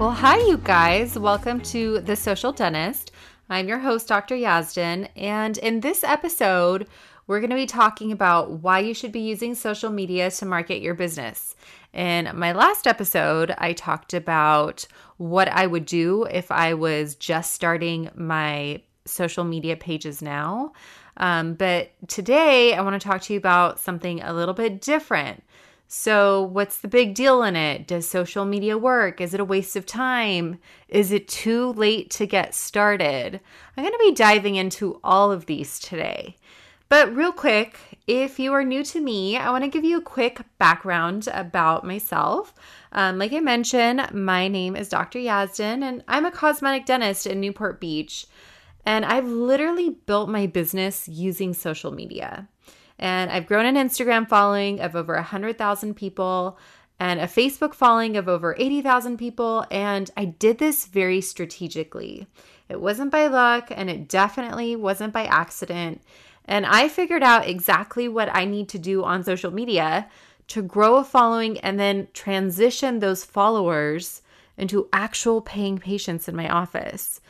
Well, hi, you guys. Welcome to The Social Dentist. I'm your host, Dr. Yazdan. And in this episode, we're going to be talking about why you should be using social media to market your business. In my last episode, I talked about what I would do if I was just starting my social media pages now. Um, but today, I want to talk to you about something a little bit different. So, what's the big deal in it? Does social media work? Is it a waste of time? Is it too late to get started? I'm going to be diving into all of these today. But, real quick, if you are new to me, I want to give you a quick background about myself. Um, like I mentioned, my name is Dr. Yazdan, and I'm a cosmetic dentist in Newport Beach. And I've literally built my business using social media. And I've grown an Instagram following of over 100,000 people and a Facebook following of over 80,000 people. And I did this very strategically. It wasn't by luck and it definitely wasn't by accident. And I figured out exactly what I need to do on social media to grow a following and then transition those followers into actual paying patients in my office.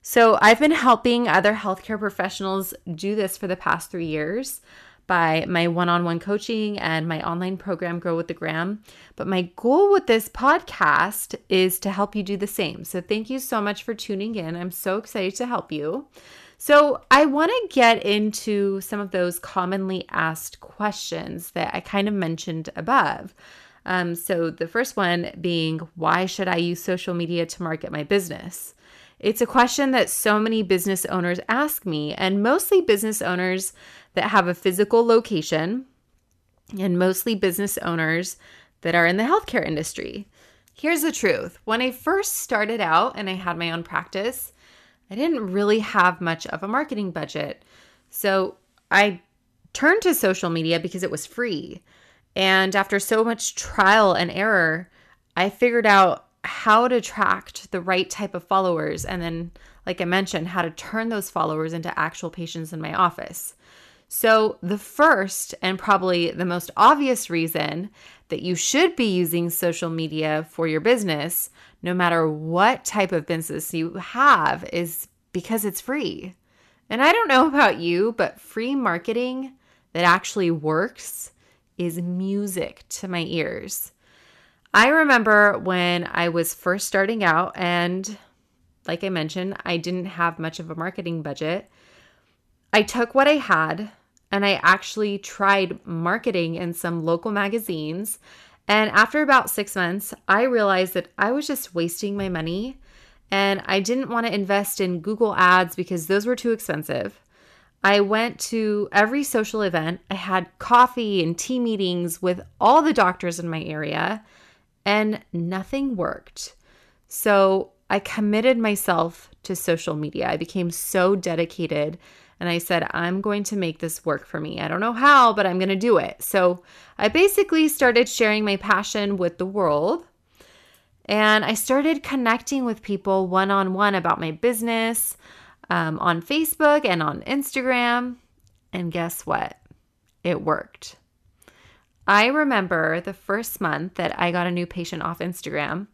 So I've been helping other healthcare professionals do this for the past three years by my one on one coaching and my online program, Grow with the Gram. But my goal with this podcast is to help you do the same. So thank you so much for tuning in. I'm so excited to help you. So, I want to get into some of those commonly asked questions that I kind of mentioned above. Um, so, the first one being, why should I use social media to market my business? It's a question that so many business owners ask me, and mostly business owners that have a physical location and mostly business owners that are in the healthcare industry. Here's the truth when I first started out and I had my own practice, I didn't really have much of a marketing budget. So I turned to social media because it was free. And after so much trial and error, I figured out how to attract the right type of followers. And then, like I mentioned, how to turn those followers into actual patients in my office. So, the first and probably the most obvious reason that you should be using social media for your business, no matter what type of business you have, is because it's free. And I don't know about you, but free marketing that actually works is music to my ears. I remember when I was first starting out, and like I mentioned, I didn't have much of a marketing budget. I took what I had and I actually tried marketing in some local magazines. And after about six months, I realized that I was just wasting my money and I didn't want to invest in Google ads because those were too expensive. I went to every social event. I had coffee and tea meetings with all the doctors in my area, and nothing worked. So I committed myself to social media. I became so dedicated and I said, I'm going to make this work for me. I don't know how, but I'm going to do it. So I basically started sharing my passion with the world. And I started connecting with people one on one about my business um, on Facebook and on Instagram. And guess what? It worked. I remember the first month that I got a new patient off Instagram.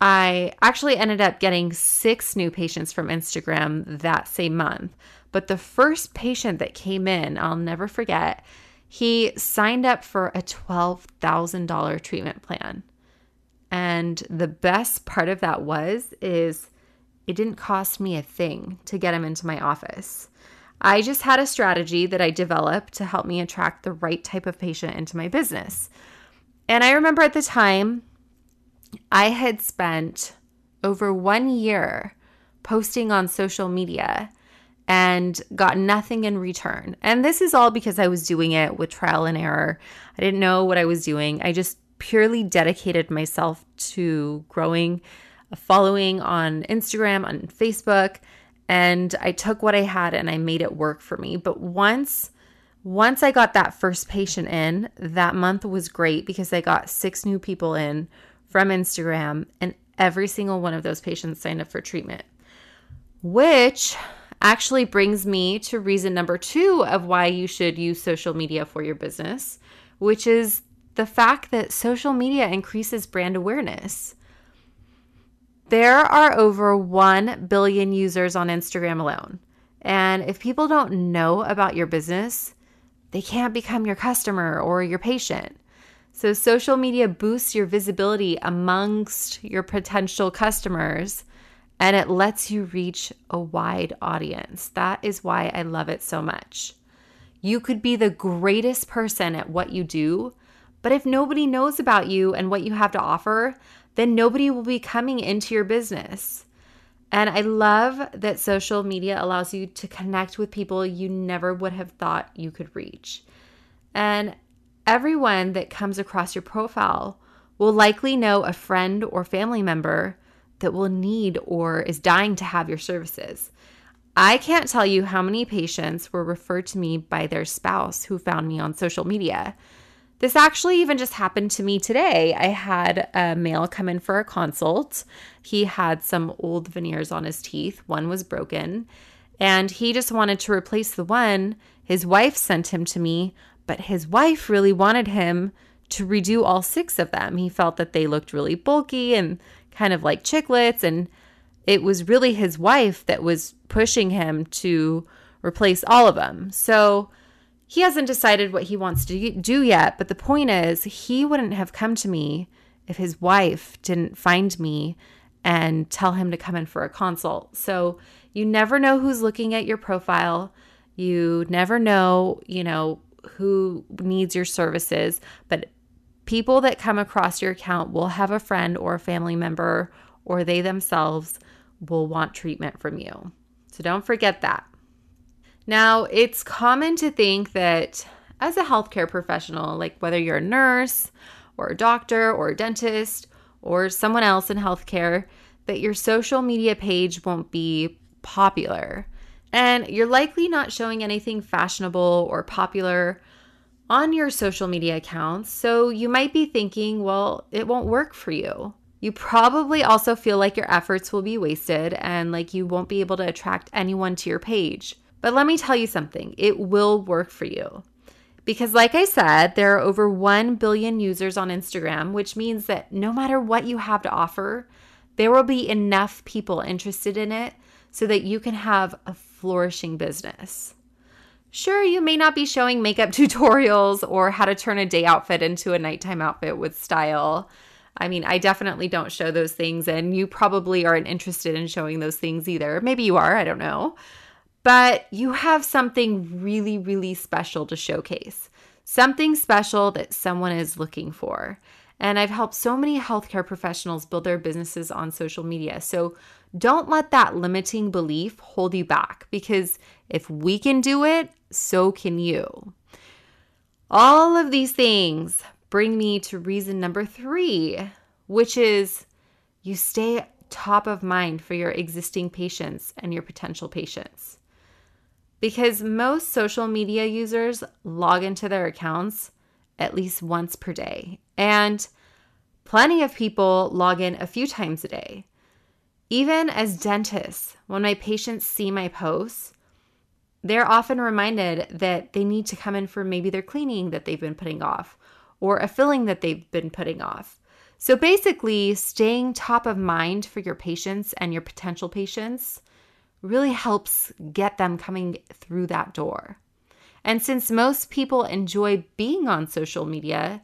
I actually ended up getting six new patients from Instagram that same month. But the first patient that came in, I'll never forget, he signed up for a $12,000 treatment plan. And the best part of that was is it didn't cost me a thing to get him into my office. I just had a strategy that I developed to help me attract the right type of patient into my business. And I remember at the time I had spent over 1 year posting on social media and got nothing in return. And this is all because I was doing it with trial and error. I didn't know what I was doing. I just purely dedicated myself to growing a following on Instagram, on Facebook, and I took what I had and I made it work for me. But once once I got that first patient in, that month was great because I got six new people in from Instagram and every single one of those patients signed up for treatment. Which actually brings me to reason number 2 of why you should use social media for your business, which is the fact that social media increases brand awareness. There are over 1 billion users on Instagram alone. And if people don't know about your business, they can't become your customer or your patient. So, social media boosts your visibility amongst your potential customers and it lets you reach a wide audience. That is why I love it so much. You could be the greatest person at what you do, but if nobody knows about you and what you have to offer, then nobody will be coming into your business. And I love that social media allows you to connect with people you never would have thought you could reach. And everyone that comes across your profile will likely know a friend or family member that will need or is dying to have your services. I can't tell you how many patients were referred to me by their spouse who found me on social media. This actually even just happened to me today. I had a male come in for a consult. He had some old veneers on his teeth, one was broken, and he just wanted to replace the one. His wife sent him to me, but his wife really wanted him to redo all six of them. He felt that they looked really bulky and kind of like chiclets, and it was really his wife that was pushing him to replace all of them. So, he hasn't decided what he wants to do yet, but the point is, he wouldn't have come to me if his wife didn't find me and tell him to come in for a consult. So you never know who's looking at your profile. You never know, you know, who needs your services, but people that come across your account will have a friend or a family member or they themselves will want treatment from you. So don't forget that. Now, it's common to think that as a healthcare professional, like whether you're a nurse or a doctor or a dentist or someone else in healthcare, that your social media page won't be popular. And you're likely not showing anything fashionable or popular on your social media accounts. So you might be thinking, well, it won't work for you. You probably also feel like your efforts will be wasted and like you won't be able to attract anyone to your page. But let me tell you something it will work for you. Because, like I said, there are over 1 billion users on Instagram, which means that no matter what you have to offer, there will be enough people interested in it so that you can have a flourishing business. Sure, you may not be showing makeup tutorials or how to turn a day outfit into a nighttime outfit with style. I mean, I definitely don't show those things, and you probably aren't interested in showing those things either. Maybe you are, I don't know but you have something really, really special to showcase, something special that someone is looking for. And I've helped so many healthcare professionals build their businesses on social media. So don't let that limiting belief hold you back because if we can do it, so can you. All of these things bring me to reason number three, which is you stay top of mind for your existing patients and your potential patients because most social media users log into their accounts at least once per day, and plenty of people log in a few times a day. Even as dentists, when my patients see my posts, they're often reminded that they need to come in for maybe their cleaning that they've been putting off or a filling that they've been putting off. So basically, staying top of mind for your patients and your potential patients really helps get them coming through that door. And since most people enjoy being on social media,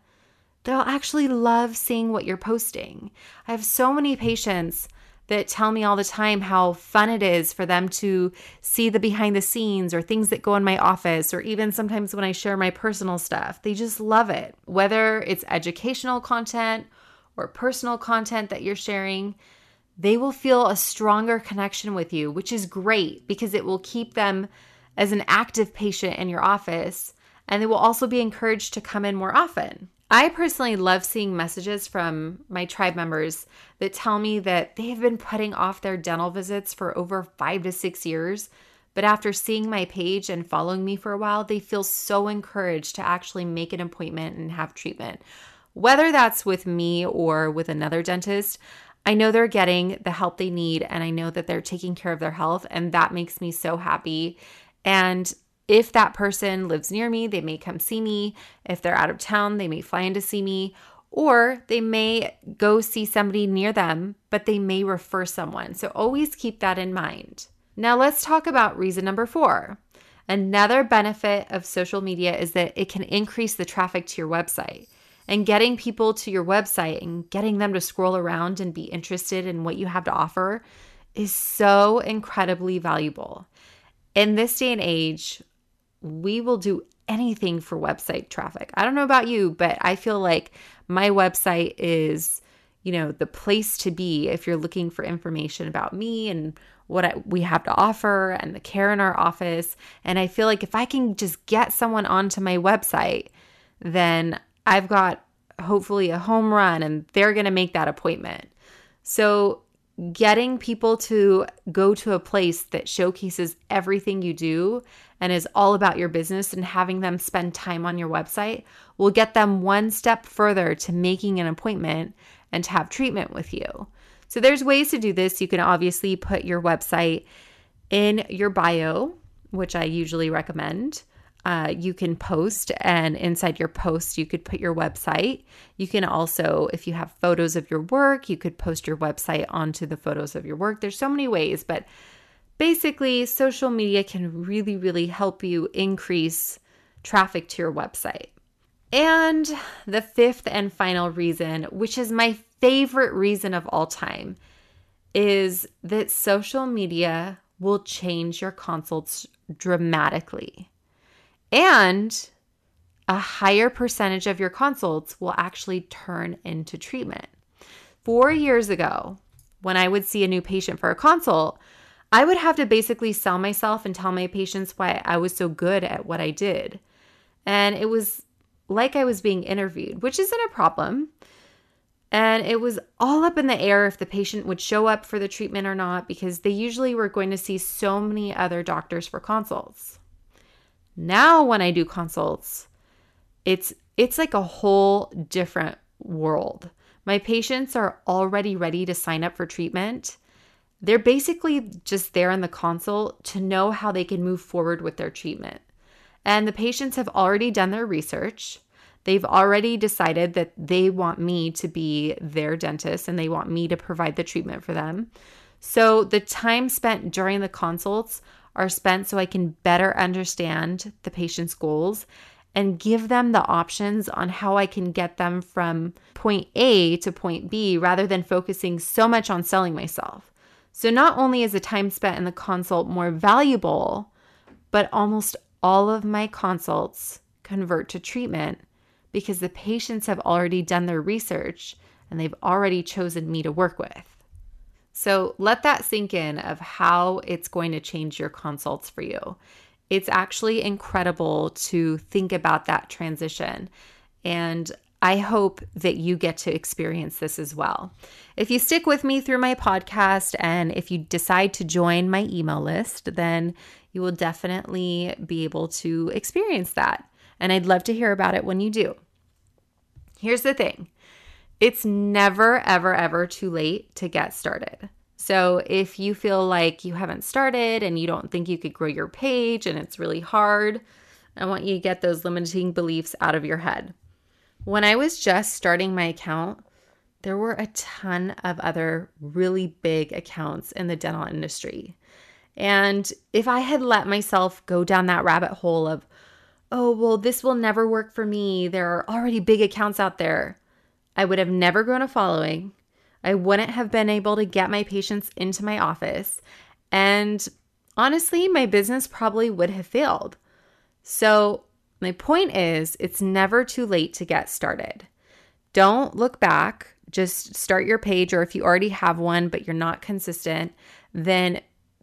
they'll actually love seeing what you're posting. I have so many patients that tell me all the time how fun it is for them to see the behind the scenes or things that go in my office, or even sometimes when I share my personal stuff. They just love it. Whether it's educational content or personal content that you're sharing, they will feel a stronger connection with you, which is great because it will keep them as an active patient in your office and they will also be encouraged to come in more often. I personally love seeing messages from my tribe members that tell me that they have been putting off their dental visits for over five to six years. But after seeing my page and following me for a while, they feel so encouraged to actually make an appointment and have treatment. Whether that's with me or with another dentist, I know they're getting the help they need and I know that they're taking care of their health. And that makes me so happy. And if that person lives near me, they may come see me. If they're out of town, they may fly in to see me. Or they may go see somebody near them, but they may refer someone. So always keep that in mind. Now, let's talk about reason number four. Another benefit of social media is that it can increase the traffic to your website. And getting people to your website and getting them to scroll around and be interested in what you have to offer is so incredibly valuable. In this day and age, we will do anything for website traffic. I don't know about you, but I feel like my website is, you know, the place to be if you're looking for information about me and what I, we have to offer and the care in our office. And I feel like if I can just get someone onto my website, then I've got hopefully a home run and they're going to make that appointment. So, getting people to go to a place that showcases everything you do and is all about your business and having them spend time on your website will get them one step further to making an appointment and to have treatment with you. So, there's ways to do this. You can obviously put your website in your bio, which I usually recommend uh, you can post, and inside your post, you could put your website. You can also, if you have photos of your work, you could post your website onto the photos of your work. There's so many ways, but basically, social media can really, really help you increase traffic to your website. And the fifth and final reason, which is my favorite reason of all time, is that social media will change your consults dramatically. And a higher percentage of your consults will actually turn into treatment. Four years ago, when I would see a new patient for a consult, I would have to basically sell myself and tell my patients why I was so good at what I did. And it was like I was being interviewed, which isn't a problem. And it was all up in the air if the patient would show up for the treatment or not, because they usually were going to see so many other doctors for consults. Now when I do consults, it's it's like a whole different world. My patients are already ready to sign up for treatment. They're basically just there in the consult to know how they can move forward with their treatment. And the patients have already done their research. They've already decided that they want me to be their dentist and they want me to provide the treatment for them. So the time spent during the consults are spent so I can better understand the patient's goals and give them the options on how I can get them from point A to point B rather than focusing so much on selling myself. So, not only is the time spent in the consult more valuable, but almost all of my consults convert to treatment because the patients have already done their research and they've already chosen me to work with. So let that sink in of how it's going to change your consults for you. It's actually incredible to think about that transition. And I hope that you get to experience this as well. If you stick with me through my podcast and if you decide to join my email list, then you will definitely be able to experience that. And I'd love to hear about it when you do. Here's the thing it's never, ever, ever too late to get started. So if you feel like you haven't started and you don't think you could grow your page and it's really hard, I want you to get those limiting beliefs out of your head. When I was just starting my account, there were a ton of other really big accounts in the dental industry. And if I had let myself go down that rabbit hole of, oh, well, this will never work for me, there are already big accounts out there, I would have never grown a following. I wouldn't have been able to get my patients into my office. And honestly, my business probably would have failed. So, my point is, it's never too late to get started. Don't look back. Just start your page, or if you already have one but you're not consistent, then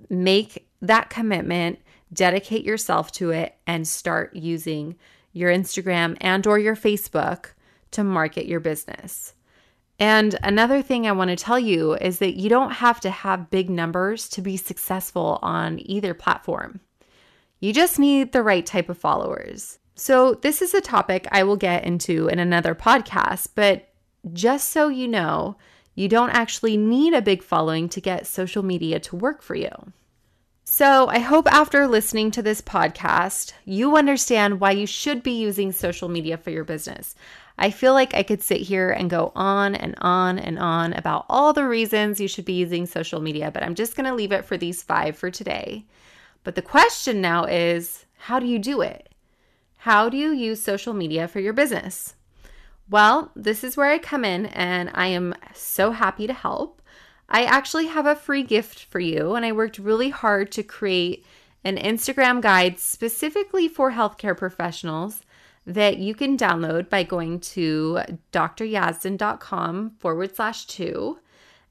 make that commitment, dedicate yourself to it, and start using your Instagram and or your Facebook to market your business. And another thing I want to tell you is that you don't have to have big numbers to be successful on either platform. You just need the right type of followers. So, this is a topic I will get into in another podcast, but just so you know, you don't actually need a big following to get social media to work for you. So, I hope after listening to this podcast, you understand why you should be using social media for your business. I feel like I could sit here and go on and on and on about all the reasons you should be using social media, but I'm just going to leave it for these five for today. But the question now is how do you do it? How do you use social media for your business? Well, this is where I come in and I am so happy to help. I actually have a free gift for you, and I worked really hard to create an Instagram guide specifically for healthcare professionals that you can download by going to dryazdan.com forward slash two.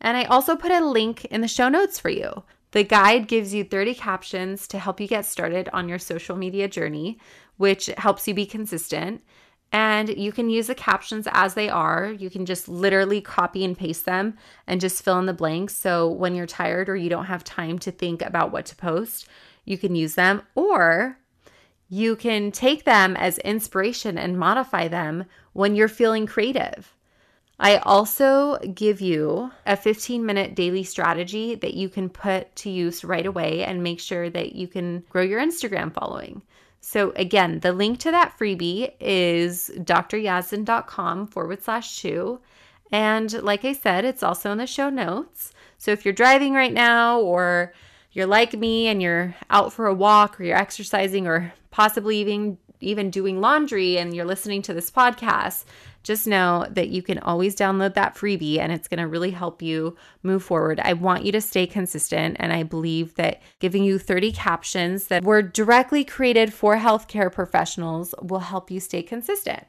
And I also put a link in the show notes for you. The guide gives you 30 captions to help you get started on your social media journey, which helps you be consistent. And you can use the captions as they are. You can just literally copy and paste them and just fill in the blanks. So when you're tired or you don't have time to think about what to post, you can use them. Or you can take them as inspiration and modify them when you're feeling creative. I also give you a 15 minute daily strategy that you can put to use right away and make sure that you can grow your Instagram following. So, again, the link to that freebie is dryazdan.com forward slash two. And like I said, it's also in the show notes. So, if you're driving right now or you're like me and you're out for a walk or you're exercising or possibly even even doing laundry and you're listening to this podcast, just know that you can always download that freebie and it's going to really help you move forward. I want you to stay consistent, and I believe that giving you 30 captions that were directly created for healthcare professionals will help you stay consistent.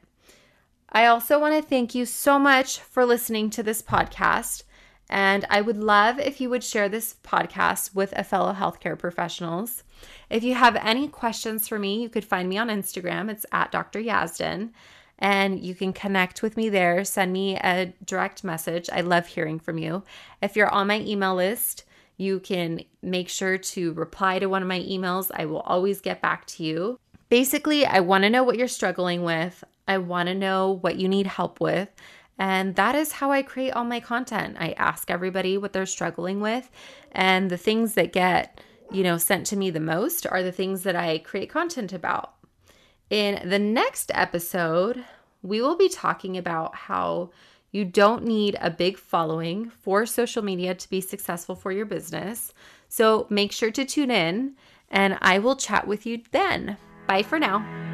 I also want to thank you so much for listening to this podcast. And I would love if you would share this podcast with a fellow healthcare professionals. If you have any questions for me, you could find me on Instagram. It's at Dr. Yazdan. And you can connect with me there. Send me a direct message. I love hearing from you. If you're on my email list, you can make sure to reply to one of my emails. I will always get back to you. Basically, I want to know what you're struggling with. I want to know what you need help with. And that is how I create all my content. I ask everybody what they're struggling with, and the things that get, you know, sent to me the most are the things that I create content about. In the next episode, we will be talking about how you don't need a big following for social media to be successful for your business. So make sure to tune in, and I will chat with you then. Bye for now.